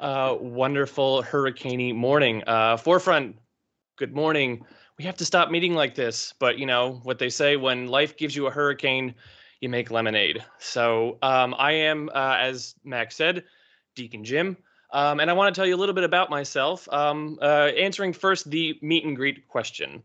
Uh, wonderful hurricaney morning. Uh, forefront, good morning. We have to stop meeting like this, but you know what they say: when life gives you a hurricane, you make lemonade. So um, I am, uh, as Max said, Deacon Jim. Um, and I want to tell you a little bit about myself. Um, uh, answering first the meet and greet question.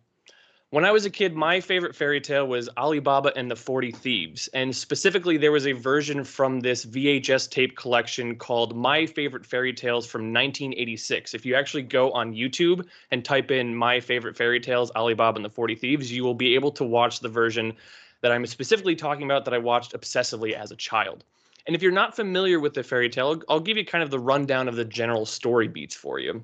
When I was a kid, my favorite fairy tale was Alibaba and the 40 Thieves. And specifically, there was a version from this VHS tape collection called My Favorite Fairy Tales from 1986. If you actually go on YouTube and type in My Favorite Fairy Tales, Alibaba and the 40 Thieves, you will be able to watch the version that I'm specifically talking about that I watched obsessively as a child. And if you're not familiar with the fairy tale, I'll give you kind of the rundown of the general story beats for you.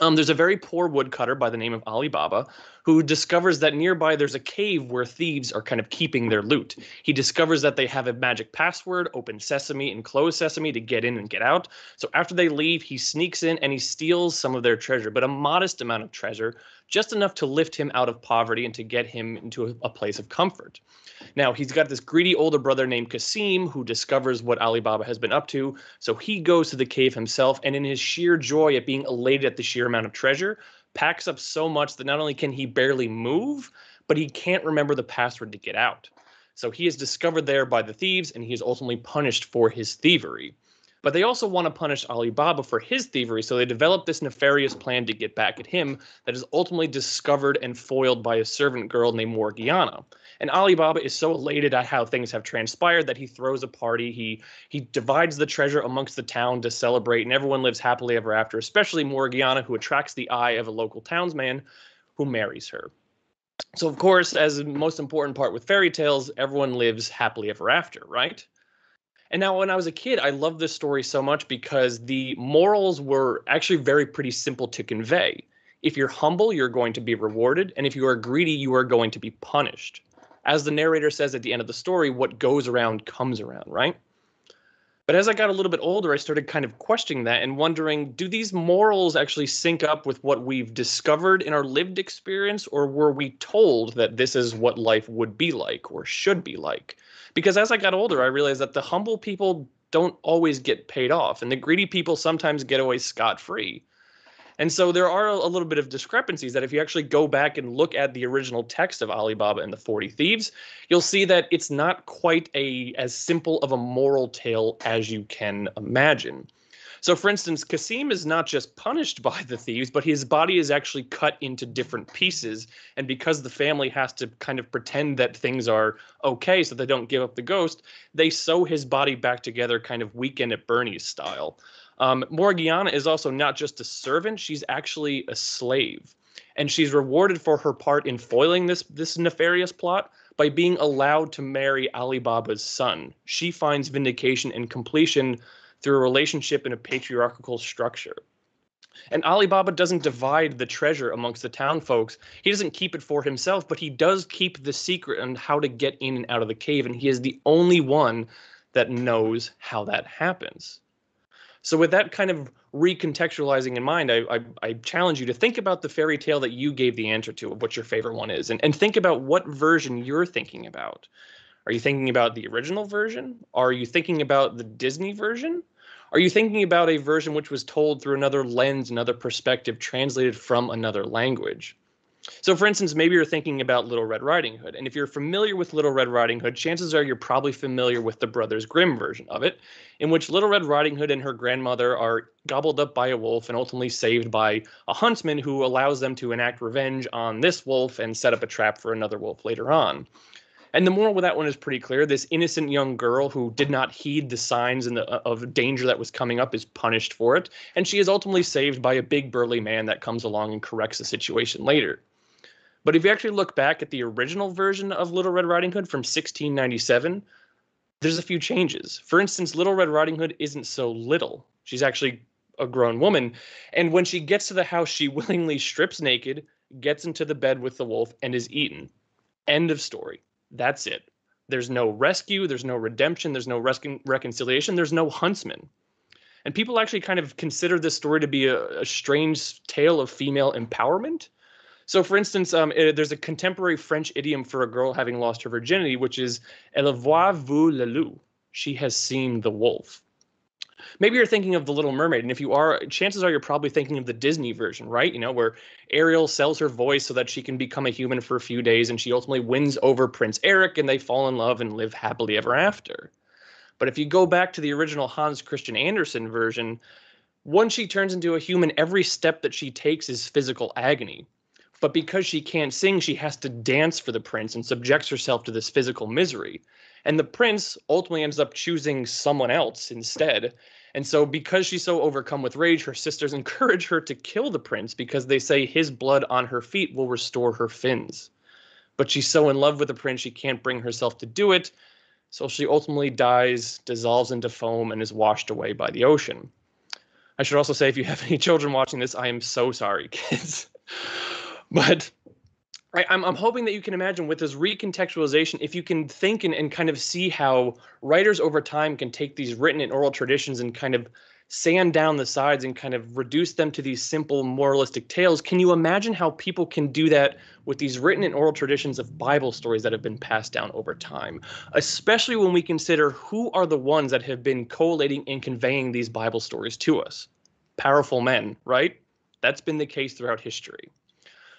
Um, there's a very poor woodcutter by the name of Alibaba who discovers that nearby there's a cave where thieves are kind of keeping their loot. He discovers that they have a magic password, open sesame and close sesame to get in and get out. So after they leave, he sneaks in and he steals some of their treasure, but a modest amount of treasure, just enough to lift him out of poverty and to get him into a, a place of comfort. Now, he's got this greedy older brother named Kasim who discovers what Alibaba has been up to. So he goes to the cave himself, and in his sheer joy at being elated at the sheer amount of treasure, packs up so much that not only can he barely move, but he can't remember the password to get out. So he is discovered there by the thieves, and he is ultimately punished for his thievery. But they also want to punish Alibaba for his thievery, so they develop this nefarious plan to get back at him that is ultimately discovered and foiled by a servant girl named Morgiana. And Alibaba is so elated at how things have transpired that he throws a party. He he divides the treasure amongst the town to celebrate, and everyone lives happily ever after, especially Morgiana, who attracts the eye of a local townsman who marries her. So, of course, as the most important part with fairy tales, everyone lives happily ever after, right? And now, when I was a kid, I loved this story so much because the morals were actually very pretty simple to convey. If you're humble, you're going to be rewarded. And if you are greedy, you are going to be punished. As the narrator says at the end of the story, what goes around comes around, right? But as I got a little bit older, I started kind of questioning that and wondering do these morals actually sync up with what we've discovered in our lived experience, or were we told that this is what life would be like or should be like? Because as I got older, I realized that the humble people don't always get paid off, and the greedy people sometimes get away scot free. And so there are a little bit of discrepancies that if you actually go back and look at the original text of Alibaba and the 40 Thieves, you'll see that it's not quite a as simple of a moral tale as you can imagine. So, for instance, Kasim is not just punished by the thieves, but his body is actually cut into different pieces. And because the family has to kind of pretend that things are okay so they don't give up the ghost, they sew his body back together, kind of weekend at Bernie's style. Um, Morgiana is also not just a servant, she's actually a slave. And she's rewarded for her part in foiling this, this nefarious plot by being allowed to marry Alibaba's son. She finds vindication and completion through a relationship in a patriarchal structure. And Alibaba doesn't divide the treasure amongst the town folks. He doesn't keep it for himself, but he does keep the secret on how to get in and out of the cave. And he is the only one that knows how that happens. So, with that kind of recontextualizing in mind, I, I, I, challenge you to think about the fairy tale that you gave the answer to of what your favorite one is, and, and think about what version you're thinking about. Are you thinking about the original version? Are you thinking about the Disney version? Are you thinking about a version which was told through another lens, another perspective, translated from another language? So, for instance, maybe you're thinking about Little Red Riding Hood. And if you're familiar with Little Red Riding Hood, chances are you're probably familiar with the Brothers Grimm version of it, in which Little Red Riding Hood and her grandmother are gobbled up by a wolf and ultimately saved by a huntsman who allows them to enact revenge on this wolf and set up a trap for another wolf later on. And the moral with that one is pretty clear. This innocent young girl who did not heed the signs the, uh, of danger that was coming up is punished for it, and she is ultimately saved by a big burly man that comes along and corrects the situation later. But if you actually look back at the original version of Little Red Riding Hood from 1697, there's a few changes. For instance, Little Red Riding Hood isn't so little. She's actually a grown woman. And when she gets to the house, she willingly strips naked, gets into the bed with the wolf, and is eaten. End of story. That's it. There's no rescue, there's no redemption, there's no recon- reconciliation, there's no huntsman. And people actually kind of consider this story to be a, a strange tale of female empowerment. So, for instance, um, it, there's a contemporary French idiom for a girl having lost her virginity, which is "Elle voit vu le loup." She has seen the wolf. Maybe you're thinking of the Little Mermaid, and if you are, chances are you're probably thinking of the Disney version, right? You know, where Ariel sells her voice so that she can become a human for a few days, and she ultimately wins over Prince Eric, and they fall in love and live happily ever after. But if you go back to the original Hans Christian Andersen version, once she turns into a human, every step that she takes is physical agony. But because she can't sing, she has to dance for the prince and subjects herself to this physical misery. And the prince ultimately ends up choosing someone else instead. And so, because she's so overcome with rage, her sisters encourage her to kill the prince because they say his blood on her feet will restore her fins. But she's so in love with the prince, she can't bring herself to do it. So she ultimately dies, dissolves into foam, and is washed away by the ocean. I should also say, if you have any children watching this, I am so sorry, kids. but I'm, I'm hoping that you can imagine with this recontextualization, if you can think and, and kind of see how writers over time can take these written and oral traditions and kind of sand down the sides and kind of reduce them to these simple moralistic tales. Can you imagine how people can do that with these written and oral traditions of Bible stories that have been passed down over time? Especially when we consider who are the ones that have been collating and conveying these Bible stories to us. Powerful men, right? That's been the case throughout history.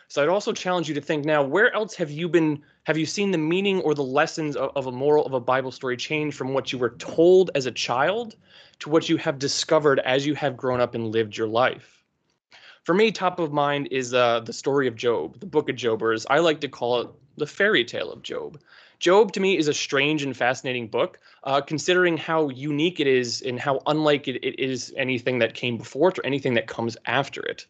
So I'd also challenge you to think now, where else have you been have you seen the meaning or the lessons of, of, a moral of a Bible story change from what you were told as a child to what you have discovered as you have grown up and lived your life? For me, top of mind is uh, the story of Job, the book of Job, I like to call it, the fairy tale of Job. Job to me is a strange and fascinating book, uh, considering how unique it is and how unlike it, it is anything that came before it or anything that comes after it.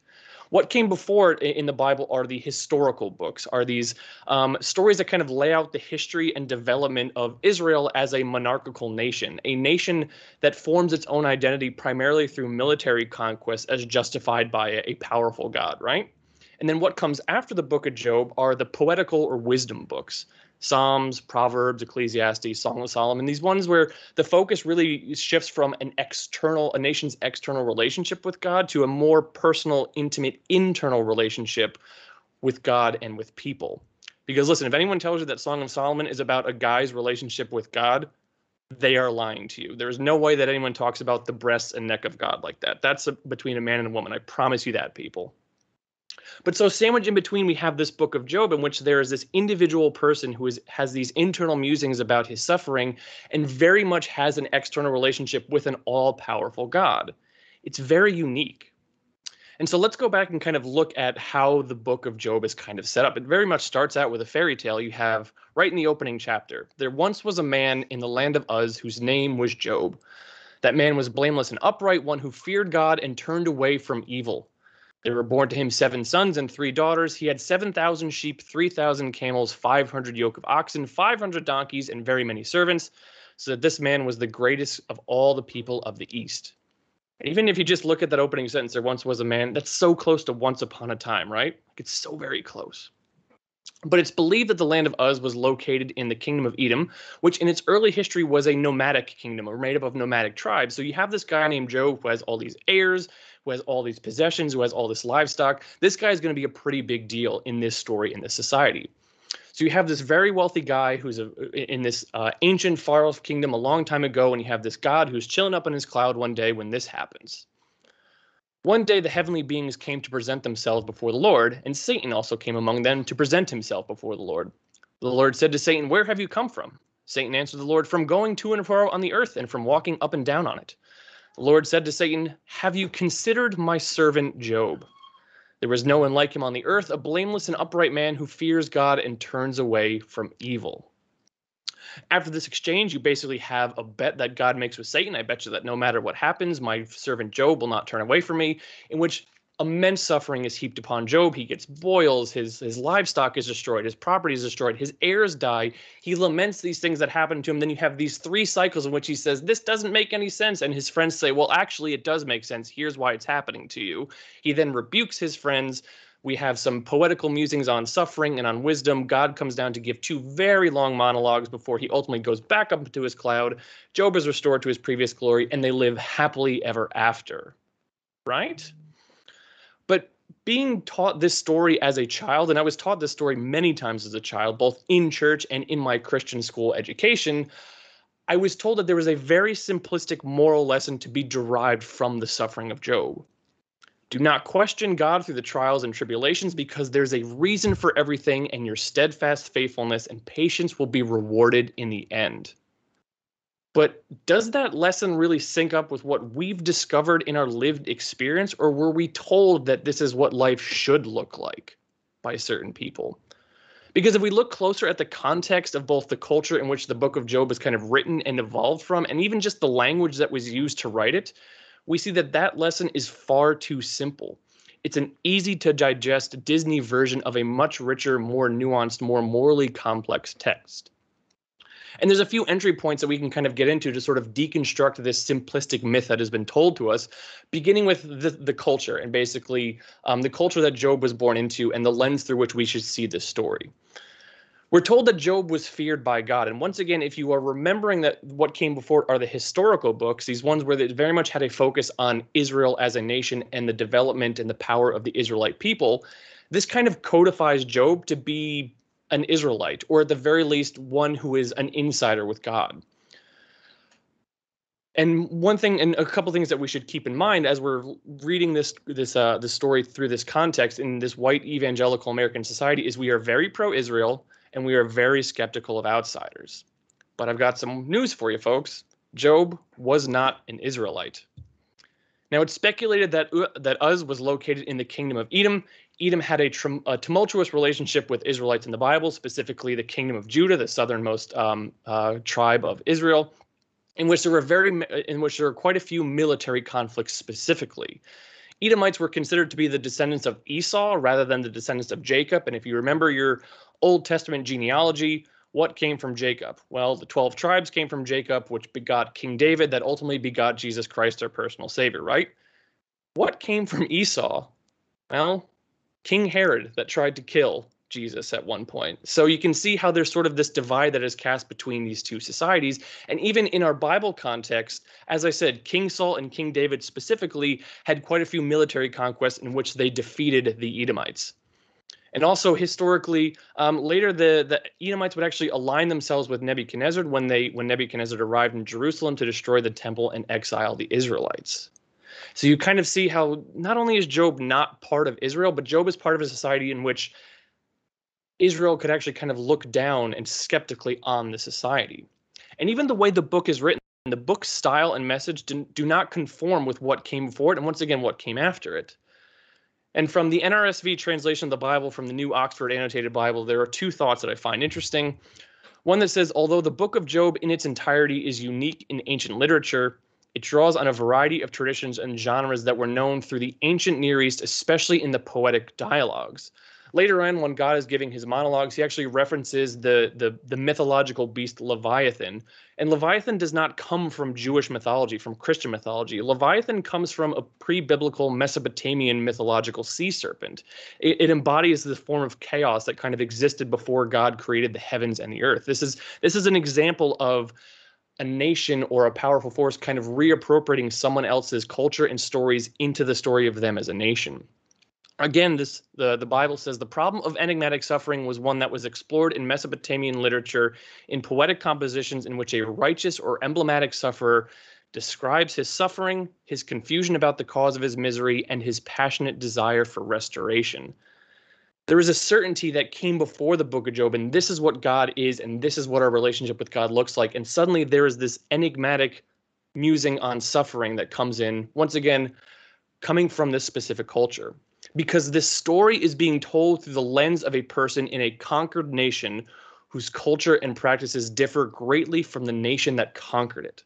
What came before it in the Bible are the historical books, are these um, stories that kind of lay out the history and development of Israel as a monarchical nation, a nation that forms its own identity primarily through military conquest as justified by a, a powerful God, right? And then what comes after the book of Job are the poetical or wisdom books. Psalms, Proverbs, Ecclesiastes, Song of Solomon, these ones where the focus really shifts from an external, a nation's external relationship with God to a more personal, intimate, internal relationship with God and with people. Because listen, if anyone tells you that Song of Solomon is about a guy's relationship with God, they are lying to you. There's no way that anyone talks about the breasts and neck of God like that. That's a, between a man and a woman. I promise you that, people. But so sandwiched in between, we have this book of Job in which there is this individual person who is, has these internal musings about his suffering and very much has an external relationship with an all powerful God. It's very unique. And so let's go back and kind of look at how the book of Job is kind of set up. It very much starts out with a fairy tale. You have right in the opening chapter there once was a man in the land of Uz whose name was Job. That man was blameless and upright, one who feared God and turned away from evil. There were born to him seven sons and three daughters. He had 7,000 sheep, 3,000 camels, 500 yoke of oxen, 500 donkeys, and very many servants, so that this man was the greatest of all the people of the East. Even if you just look at that opening sentence, there once was a man, that's so close to once upon a time, right? It's so very close. But it's believed that the land of Uz was located in the kingdom of Edom, which in its early history was a nomadic kingdom or made up of nomadic tribes. So you have this guy named Job who has all these heirs, who has all these possessions, who has all this livestock. This guy is going to be a pretty big deal in this story, in this society. So you have this very wealthy guy who's a, in this uh, ancient far off kingdom a long time ago, and you have this God who's chilling up in his cloud one day when this happens. One day the heavenly beings came to present themselves before the Lord, and Satan also came among them to present himself before the Lord. The Lord said to Satan, Where have you come from? Satan answered the Lord, From going to and fro on the earth, and from walking up and down on it. The Lord said to Satan, Have you considered my servant Job? There is no one like him on the earth, a blameless and upright man who fears God and turns away from evil. After this exchange, you basically have a bet that God makes with Satan. I bet you that no matter what happens, my servant Job will not turn away from me, in which immense suffering is heaped upon Job. He gets boils, his his livestock is destroyed, his property is destroyed, his heirs die. He laments these things that happen to him. Then you have these three cycles in which he says, This doesn't make any sense. And his friends say, Well, actually, it does make sense. Here's why it's happening to you. He then rebukes his friends. We have some poetical musings on suffering and on wisdom. God comes down to give two very long monologues before he ultimately goes back up into his cloud. Job is restored to his previous glory, and they live happily ever after. Right? But being taught this story as a child, and I was taught this story many times as a child, both in church and in my Christian school education, I was told that there was a very simplistic moral lesson to be derived from the suffering of Job. Do not question God through the trials and tribulations because there's a reason for everything, and your steadfast faithfulness and patience will be rewarded in the end. But does that lesson really sync up with what we've discovered in our lived experience, or were we told that this is what life should look like by certain people? Because if we look closer at the context of both the culture in which the book of Job is kind of written and evolved from, and even just the language that was used to write it, we see that that lesson is far too simple. It's an easy to digest Disney version of a much richer, more nuanced, more morally complex text. And there's a few entry points that we can kind of get into to sort of deconstruct this simplistic myth that has been told to us, beginning with the, the culture and basically um, the culture that Job was born into and the lens through which we should see this story. We're told that Job was feared by God. And once again, if you are remembering that what came before are the historical books, these ones where they very much had a focus on Israel as a nation and the development and the power of the Israelite people, this kind of codifies Job to be an Israelite, or at the very least, one who is an insider with God. And one thing, and a couple things that we should keep in mind as we're reading this this uh, this story through this context in this white evangelical American society is we are very pro-Israel and we are very skeptical of outsiders. But I've got some news for you, folks. Job was not an Israelite. Now it's speculated that uh, that Uz was located in the kingdom of Edom. Edom had a, a, tumultuous relationship with Israelites in the Bible, specifically the kingdom of Judah, the southernmost um, uh, tribe of Israel, in which there were very in which there were quite a few military conflicts specifically. Edomites were considered to be the descendants of Esau rather than the descendants of Jacob. And if you remember your Old Testament genealogy, what came from Jacob? Well, the 12 tribes came from Jacob, which begot King David, that ultimately begot Jesus Christ, our personal Savior, right? What came from Esau? Well, King Herod that tried to kill Jesus at one point. So you can see how there's sort of this divide that is cast between these two societies. And even in our Bible context, as I said, King Saul and King David specifically had quite a few military conquests in which they defeated the Edomites. And also historically, um, later the, the Edomites would actually align themselves with Nebuchadnezzar when they when Nebuchadnezzar arrived in Jerusalem to destroy the temple and exile the Israelites. So you kind of see how not only is Job not part of Israel, but Job is part of a society in which Israel could actually kind of look down and skeptically on the society. And even the way the book is written, the book's style and message do, not conform with what came before it, and once again, what came after it. And from the NRSV translation of the Bible, from the New Oxford Annotated Bible, there are two thoughts that I find interesting. One that says, although the book of Job in its entirety is unique in ancient literature, it draws on a variety of traditions and genres that were known through the ancient Near East, especially in the poetic dialogues. Later on, when God is giving his monologues, he actually references the, the, the mythological beast Leviathan. And Leviathan does not come from Jewish mythology, from Christian mythology. Leviathan comes from a pre biblical Mesopotamian mythological sea serpent. It, it, embodies the form of chaos that kind of existed before God created the heavens and the earth. This is, this is an example of a nation or a powerful force kind of reappropriating someone else's culture and stories into the story of them as a nation. Again, this the, the Bible says the problem of enigmatic suffering was one that was explored in Mesopotamian literature in poetic compositions in which a righteous or emblematic sufferer describes his suffering, his confusion about the cause of his misery, and his passionate desire for restoration there is a certainty that came before the book of Job, and this is what God is, and this is what our relationship with God looks like. And suddenly there is this enigmatic musing on suffering that comes in, once again, coming from this specific culture. Because this story is being told through the lens of a person in a conquered nation whose culture and practices differ greatly from the nation that conquered it.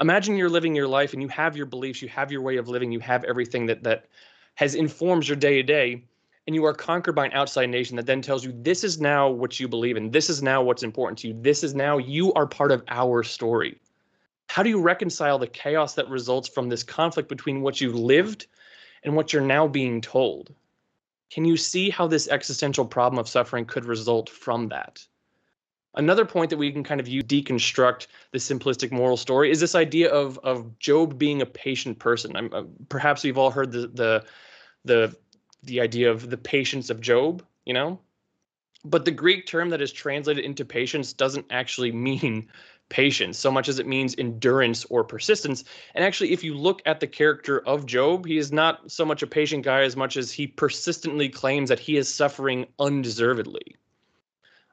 Imagine you're living your life and you have your beliefs, you have your way of living, you have everything that that has informs your day to day, and you are conquered by an outside nation that then tells you this is now what you believe in, this is now what's important to you, this is now you are part of our story. How do you reconcile the chaos that results from this conflict between what you lived and what you're now being told? Can you see how this existential problem of suffering could result from that? Another point that we can kind of use deconstruct the simplistic moral story is this idea of of Job being a patient person. Uh, perhaps we've all heard the the the the idea of the patience of Job, you know, but the Greek term that is translated into patience doesn't actually mean patience so much as it means endurance or persistence. And actually, if you look at the character of Job, he is not so much a patient guy as much as he persistently claims that he is suffering undeservedly.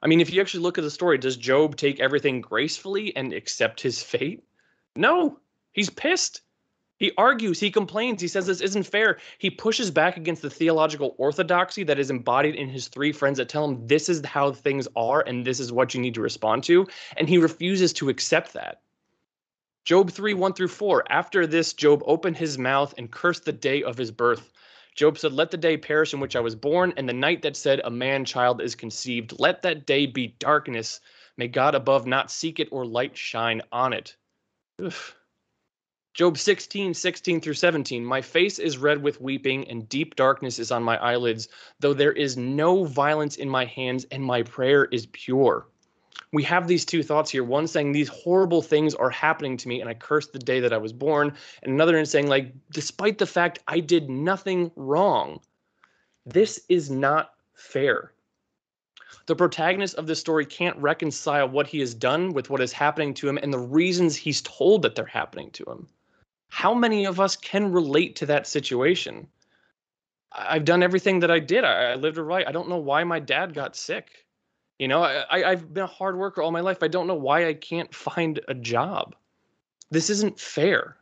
I mean, if you actually look at the story, does Job take everything gracefully and accept his fate? No, he's pissed. He argues, he complains, he says this isn't fair. He pushes back against the theological orthodoxy that is embodied in his three friends that tell him this is how things are and this is what you need to respond to. And he refuses to accept that. Job 3 1 through 4. After this, Job opened his mouth and cursed the day of his birth. Job said, Let the day perish in which I was born, and the night that said, A man child is conceived. Let that day be darkness. May God above not seek it or light shine on it. Oof. Job 16, 16 through 17. My face is red with weeping, and deep darkness is on my eyelids, though there is no violence in my hands, and my prayer is pure. We have these two thoughts here. One saying these horrible things are happening to me and i curse the day that i was born. And another in saying like despite the fact i did nothing wrong this is not fair. The protagonist of this story can't reconcile what he has done with what is happening to him and the reasons he's told that they're happening to him how many of us can relate to that situation i've done everything that i did i, I lived a right i don't know why my dad got sick you know, I, I've been a hard worker all my life. I don't know why I can't find a job. This isn't fair.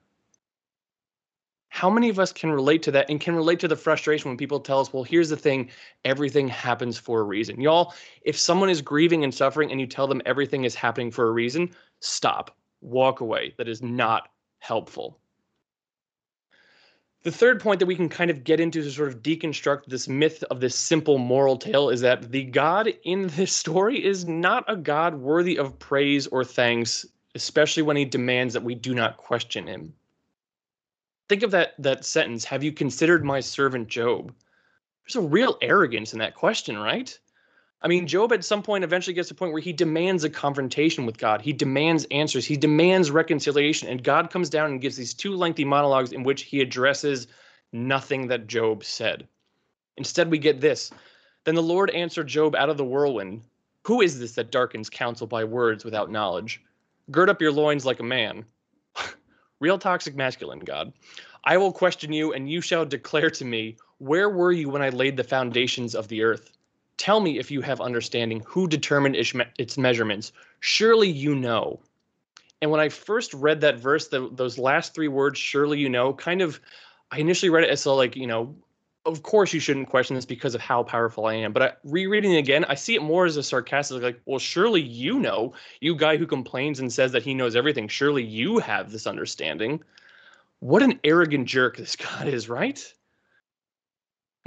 How many of us can relate to that and can relate to the frustration when people tell us, well, here's the thing everything happens for a reason? Y'all, if someone is grieving and suffering and you tell them everything is happening for a reason, stop, walk away. That is not helpful. The third point that we can kind of get into to sort of deconstruct this myth of this simple moral tale is that the God in this story is not a God worthy of praise or thanks, especially when he demands that we do not question him. Think of that that sentence, have you considered my servant Job? There's a real arrogance in that question, right? I mean, Job at some point eventually gets to a point where he demands a confrontation with God. He demands answers. He demands reconciliation. And God comes down and gives these two lengthy monologues in which he addresses nothing that Job said. Instead, we get this Then the Lord answered Job out of the whirlwind Who is this that darkens counsel by words without knowledge? Gird up your loins like a man. Real toxic masculine, God. I will question you, and you shall declare to me, Where were you when I laid the foundations of the earth? Tell me if you have understanding who determined its measurements. Surely you know. And when I first read that verse, the, those last three words, surely you know, kind of, I initially read it as like, you know, of course you shouldn't question this because of how powerful I am. But I, rereading it again, I see it more as a sarcastic, like, well, surely you know, you guy who complains and says that he knows everything, surely you have this understanding. What an arrogant jerk this God is, right?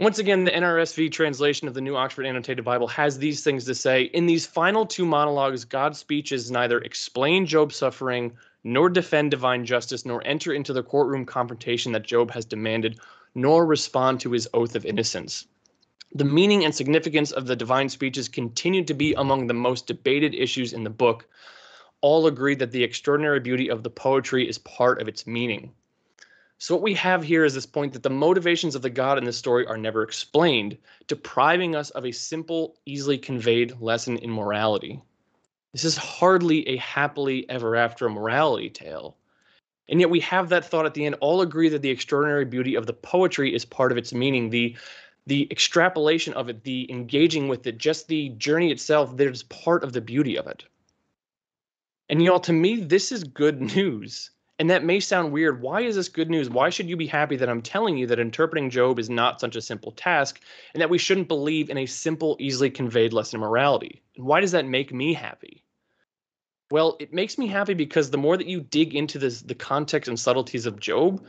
Once again, the NRSV translation of the New Oxford Annotated Bible has these things to say. In these final two monologues, God's speeches neither explain Job's suffering, nor defend divine justice, nor enter into the courtroom confrontation that Job has demanded, nor respond to his oath of innocence. The meaning and significance of the divine speeches continue to be among the most debated issues in the book. All agree that the extraordinary beauty of the poetry is part of its meaning. So what we have here is this point that the motivations of the God in this story are never explained, depriving us of a simple, easily conveyed lesson in morality. This is hardly a happily ever after morality tale. And yet we have that thought at the end. All agree that the extraordinary beauty of the poetry is part of its meaning. The the extrapolation of it, the engaging with it, just the journey itself, there's part of the beauty of it. And y'all, to me, this is good news. And that may sound weird. Why is this good news? Why should you be happy that I'm telling you that interpreting Job is not such a simple task and that we shouldn't believe in a simple, easily conveyed lesson of morality? And why does that make me happy? Well, it makes me happy because the more that you dig into this, the context and subtleties of Job,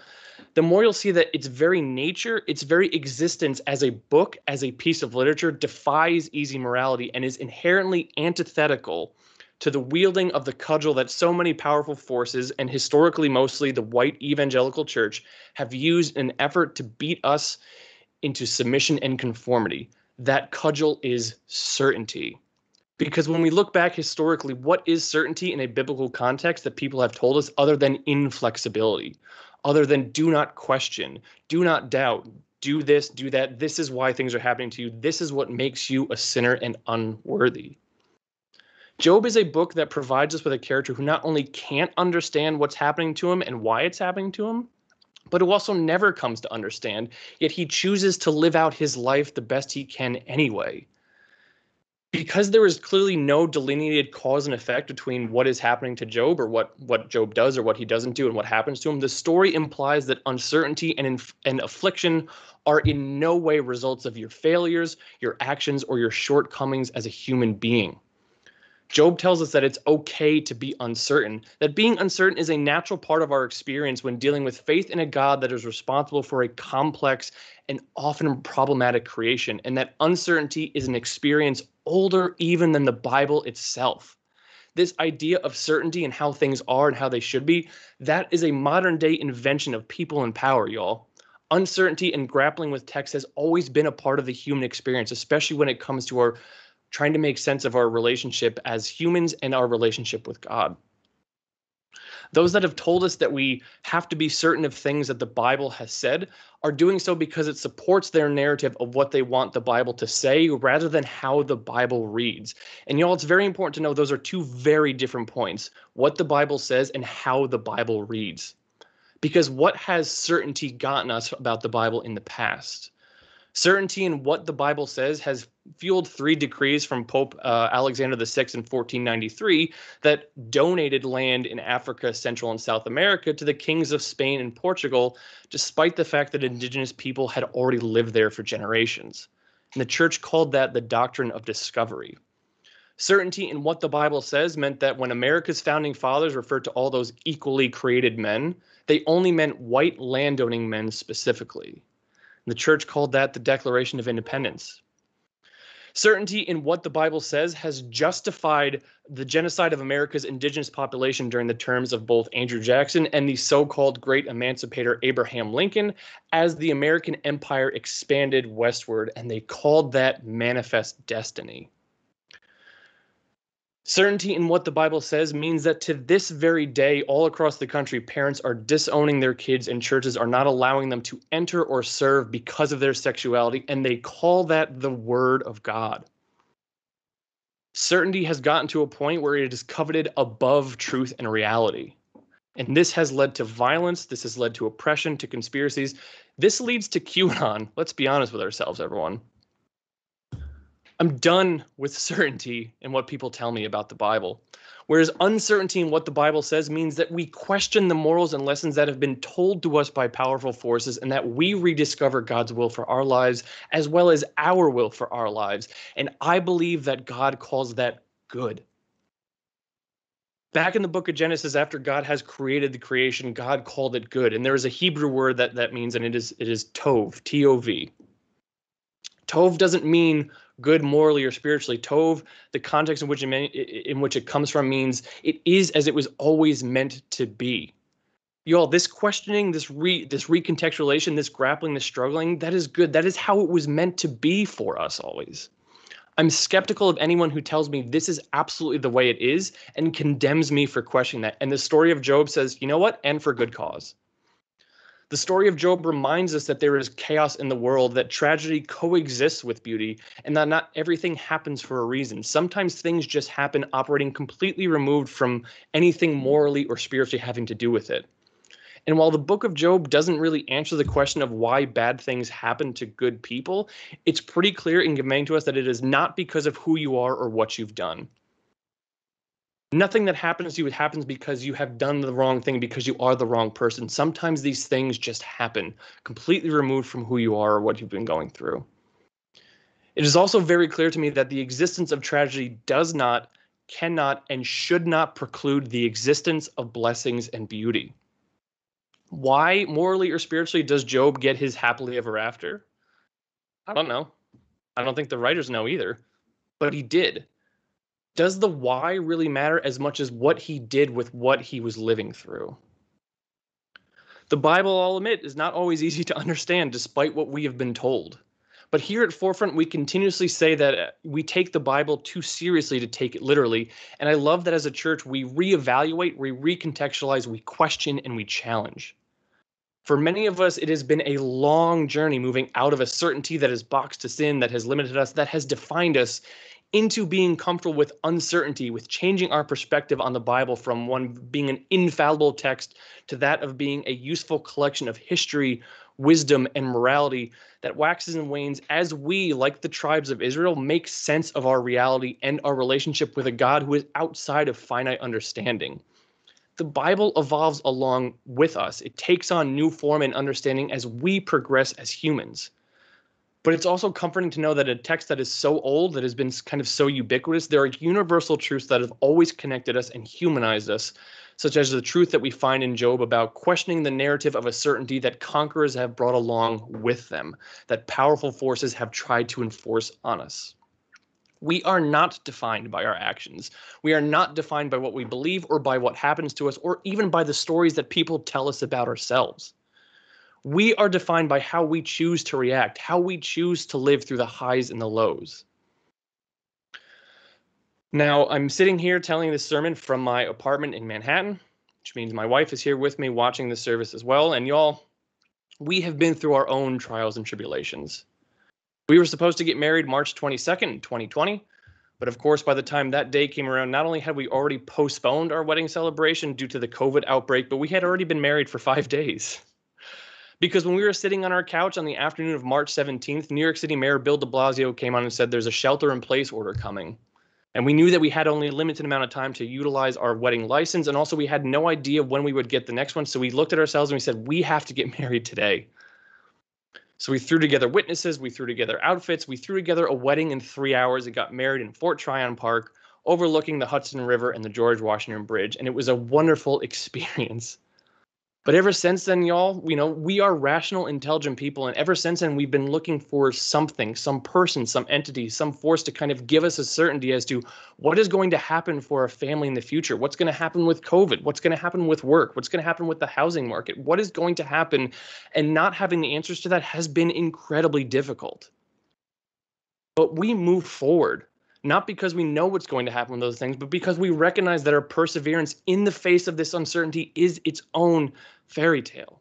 the more you'll see that its very nature, its very existence as a book, as a piece of literature, defies easy morality and is inherently antithetical to the wielding of the cudgel that so many powerful forces, and historically mostly the white evangelical church, have used in an effort to beat us into submission and conformity. That cudgel is certainty. Because when we look back historically, what is certainty in a biblical context that people have told us other than inflexibility, other than do not question, do not doubt, do this, do that. This is why things are happening to you. This is what makes you a sinner and unworthy. Job is a book that provides us with a character who not only can't understand what's happening to him and why it's happening to him, but who also never comes to understand, yet he chooses to live out his life the best he can anyway because there is clearly no delineated cause and effect between what is happening to Job or what what Job does or what he doesn't do and what happens to him, the story implies that uncertainty and inf- and affliction are in no way results of your failures, your actions, or your shortcomings as a human being. Job tells us that it's okay to be uncertain, that being uncertain is a natural part of our experience when dealing with faith in a God that is responsible for a complex and often problematic creation, and that uncertainty is an experience older even than the Bible itself. This idea of certainty and how things are and how they should be, that is a modern day invention of people in power, y'all. Uncertainty and grappling with text has always been a part of the human experience, especially when it comes to our trying to make sense of our relationship as humans and our relationship with God. Those that have told us that we have to be certain of things that the Bible has said are doing so because it supports their narrative of what they want the Bible to say rather than how the Bible reads. And y'all, it's very important to know those are two very different points what the Bible says and how the Bible reads. Because what has certainty gotten us about the Bible in the past? Certainty in what the Bible says has fueled three decrees from Pope uh, Alexander VI in 1493 that donated land in Africa, Central, and South America to the kings of Spain and Portugal, despite the fact that indigenous people had already lived there for generations. And the church called that the doctrine of discovery. Certainty in what the Bible says meant that when America's founding fathers referred to all those equally created men, they only meant white landowning men specifically. The church called that the Declaration of Independence. Certainty in what the Bible says has justified the genocide of America's indigenous population during the terms of both Andrew Jackson and the so called great emancipator Abraham Lincoln as the American empire expanded westward, and they called that manifest destiny. Certainty in what the Bible says means that to this very day, all across the country, parents are disowning their kids and churches are not allowing them to enter or serve because of their sexuality, and they call that the Word of God. Certainty has gotten to a point where it is coveted above truth and reality. And this has led to violence. This has led to oppression, to conspiracies. This leads to QAnon. Let's be honest with ourselves, everyone. I'm done with certainty in what people tell me about the Bible. Whereas uncertainty in what the Bible says means that we question the morals and lessons that have been told to us by powerful forces and that we rediscover God's will for our lives as well as our will for our lives. And I believe that God calls that good. Back in the book of Genesis, after God has created the creation, God called it good. And there is a Hebrew word that that means, and it is it is tov, T-O-V. Tov doesn't mean good morally or spiritually. Tov, the context in which it in which it comes from means it is as it was always meant to be. Y'all, this questioning, this re this recontextualization, this grappling, this struggling, that is good. That is how it was meant to be for us always. I'm skeptical of anyone who tells me this is absolutely the way it is and condemns me for questioning that. And the story of Job says, you know what? And for good cause. The story of Job reminds us that there is chaos in the world, that tragedy coexists with beauty, and that not everything happens for a reason. Sometimes things just happen operating completely removed from anything morally or spiritually having to do with it. And while the book of Job doesn't really answer the question of why bad things happen to good people, it's pretty clear in conveying to us that it is not because of who you are or what you've done. Nothing that happens to you happens because you have done the wrong thing because you are the wrong person. Sometimes these things just happen, completely removed from who you are or what you've been going through. It is also very clear to me that the existence of tragedy does not cannot and should not preclude the existence of blessings and beauty. Why, morally or spiritually, does Job get his happily ever after? I don't know. I don't think the writers know either, but he did. Does the why really matter as much as what he did with what he was living through? The Bible, I'll admit, is not always easy to understand despite what we have been told. But here at Forefront, we continuously say that uh, we take the Bible too seriously to take it literally. And I love that as a church, we reevaluate, we recontextualize, we question, and we challenge. For many of us, it has been a long journey moving out of a certainty that has boxed us in, that has limited us, that has defined us into being comfortable with uncertainty, with changing our perspective on the Bible from one being an infallible text to that of being a useful collection of history, wisdom, and morality that waxes and wanes as we, like the tribes of Israel, make sense of our reality and our relationship with a God who is outside of finite understanding. The Bible evolves along with us. It takes on new form and understanding as we progress as humans. But it's also comforting to know that a text that is so old, that has been kind of so ubiquitous, there are universal truths that have always connected us and humanized us such as the truth that we find in Job about questioning the narrative of a certainty that conquerors have brought along with them, that powerful forces have tried to enforce on us. We are not defined by our actions. We are not defined by what we believe or by what happens to us or even by the stories that people tell us about ourselves. We are defined by how we choose to react, how we choose to live through the highs and the lows. Now, I'm sitting here telling this sermon from my apartment in Manhattan, which means my wife is here with me watching the service as well. And y'all, we have been through our own trials and tribulations. We were supposed to get married March 22nd, 2020. But of course, by the time that day came around, not only had we already postponed our wedding celebration due to the COVID outbreak, but we had already been married for five days. Because when we were sitting on our couch on the afternoon of March 17th, New York City Mayor Bill de Blasio came on and said there's a shelter in place order coming. And we knew that we had only a limited amount of time to utilize our wedding license. And also, we had no idea when we would get the next one. So we looked at ourselves and we said, we have to get married today. So we threw together witnesses, we threw together outfits, we threw together a wedding in three hours and got married in Fort Tryon Park, overlooking the Hudson River and the George Washington Bridge. And it was a wonderful experience. But ever since then, y'all, you know, we are rational, intelligent people. And ever since then, we've been looking for something, some person, some entity, some force to kind of give us a certainty as to what is going to happen for our family in the future. What's going to happen with COVID? What's going to happen with work? What's going to happen with the housing market? What is going to happen? And not having the answers to that has been incredibly difficult. But we move forward not because we know what's going to happen with those things, but because we recognize that our perseverance in the face of this uncertainty is its own fairy tale.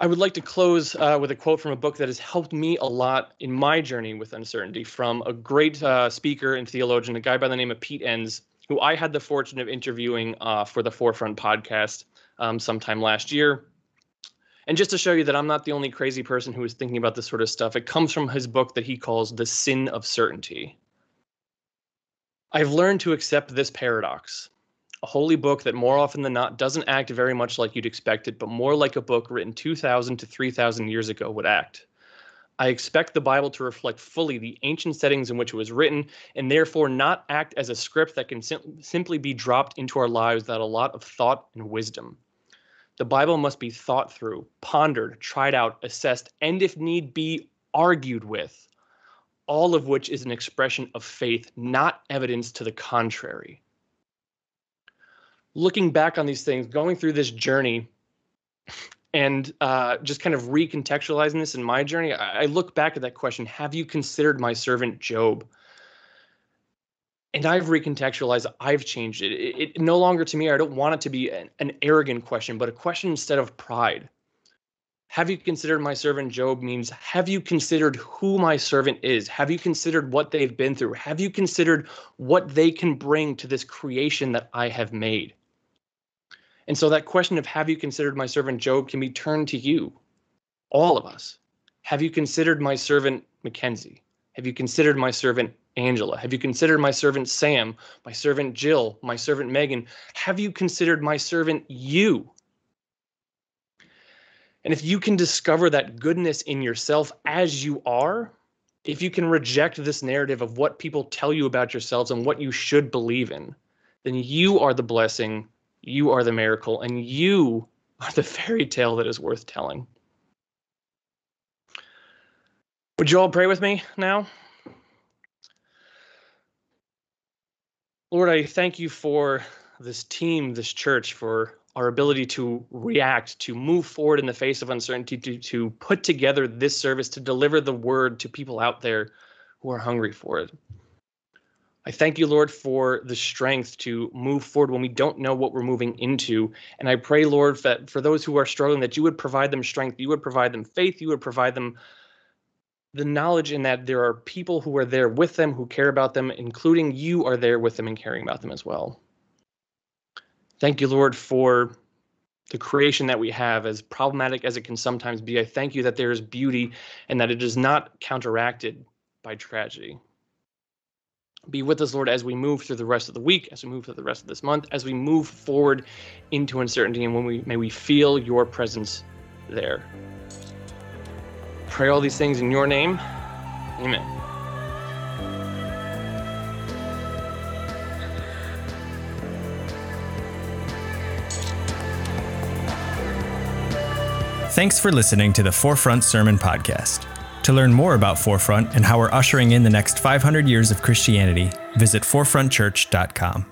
I would like to close uh, with a quote from a book that has helped me a lot in my journey with uncertainty from a great uh, speaker and theologian, a guy by the name of Pete Enns, who I had the fortune of interviewing uh, for the Forefront podcast um, sometime last year. And just to show you that I'm not the only crazy person who is thinking about this sort of stuff, it comes from his book that he calls The Sin of Certainty. I've learned to accept this paradox a holy book that more often than not doesn't act very much like you'd expect it, but more like a book written 2,000 to 3,000 years ago would act. I expect the Bible to reflect fully the ancient settings in which it was written, and therefore not act as a script that can sim- simply be dropped into our lives without a lot of thought and wisdom. The Bible must be thought through, pondered, tried out, assessed, and if need be, argued with, all of which is an expression of faith, not evidence to the contrary. Looking back on these things, going through this journey, and uh, just kind of recontextualizing this in my journey, I, I look back at that question Have you considered my servant Job? And I've recontextualized, I've changed it. it. it. no longer to me, I don't want it to be an, an arrogant question, but a question instead of pride. Have you considered my servant Job means have you considered who my servant is? Have you considered what they've been through? Have you considered what they can bring to this creation that I have made? And so that question of have you considered my servant Job can be turned to you, all of us. Have you considered my servant Mackenzie? Have you considered my servant Angela? Have you considered my servant Sam, my servant Jill, my servant Megan? Have you considered my servant you? And if you can discover that goodness in yourself as you are, if you can reject this narrative of what people tell you about yourselves and what you should believe in, then you are the blessing, you are the miracle, and you are the fairy tale that is worth telling. Would you all pray with me now? Lord, I thank you for this team, this church, for our ability to react, to move forward in the face of uncertainty, to, to put together this service, to deliver the word to people out there who are hungry for it. I thank you, Lord, for the strength to move forward when we don't know what we're moving into. And I pray, Lord, that for those who are struggling, that you would provide them strength, you would provide them faith, you would provide them the knowledge in that there are people who are there with them, who care about them, including you are there with them and caring about them as well. Thank you, Lord, for the creation that we have, as problematic as it can sometimes be. I thank you that there is beauty and that it is not counteracted by tragedy. Be with us, Lord, as we move through the rest of the week, as we move through the rest of this month, as we move forward into uncertainty, and when we may we feel your presence there. Pray all these things in your name. Amen. Thanks for listening to the Forefront Sermon Podcast. To learn more about Forefront and how we're ushering in the next 500 years of Christianity, visit forefrontchurch.com.